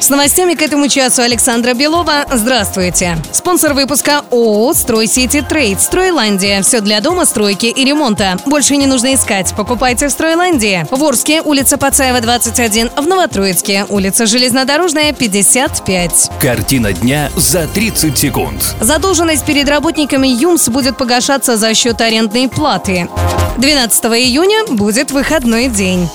С новостями к этому часу Александра Белова. Здравствуйте. Спонсор выпуска ООО «Стройсити Трейд». «Стройландия». Все для дома, стройки и ремонта. Больше не нужно искать. Покупайте в «Стройландии». В Орске, улица Пацаева, 21. В Новотроицке, улица Железнодорожная, 55. Картина дня за 30 секунд. Задолженность перед работниками ЮМС будет погашаться за счет арендной платы. 12 июня будет выходной день.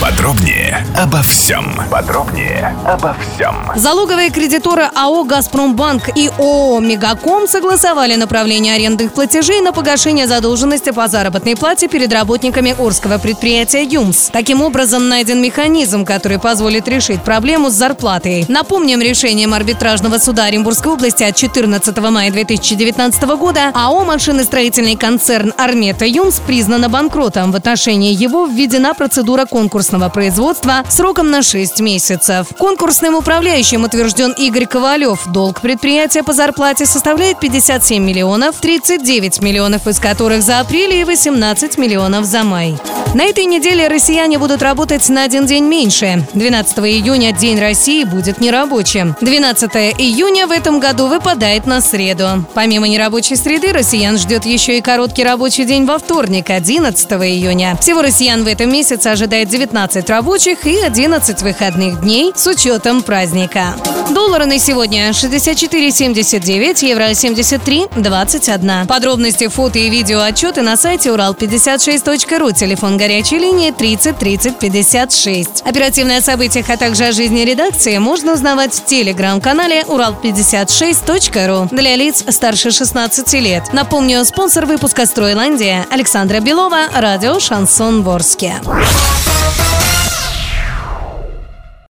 Подробнее обо всем. Подробнее обо всем. Залоговые кредиторы АО «Газпромбанк» и ООО «Мегаком» согласовали направление арендных платежей на погашение задолженности по заработной плате перед работниками Орского предприятия «ЮМС». Таким образом, найден механизм, который позволит решить проблему с зарплатой. Напомним, решением арбитражного суда Оренбургской области от 14 мая 2019 года АО «Машиностроительный концерн Армета ЮМС» признано банкротом. В отношении его введена процедура конкурсного производства сроком на 6 месяцев. Конкурсным управляющим утвержден Игорь Ковалев. Долг предприятия по зарплате составляет 57 миллионов, 39 миллионов из которых за апрель и 18 миллионов за май. На этой неделе россияне будут работать на один день меньше. 12 июня День России будет нерабочим. 12 июня в этом году выпадает на среду. Помимо нерабочей среды, россиян ждет еще и короткий рабочий день во вторник, 11 июня. Всего россиян в этом месяце ожидает 19 рабочих и 11 выходных дней с учетом праздника. Доллары на сегодня 64,79, евро 73,21. Подробности, фото и видео отчеты на сайте урал56.ру, телефон горячей линии 30 30 56. Оперативные о событиях, а также о жизни редакции можно узнавать в телеграм-канале урал56.ру для лиц старше 16 лет. Напомню, спонсор выпуска «Стройландия» Александра Белова, радио «Шансон Ворске».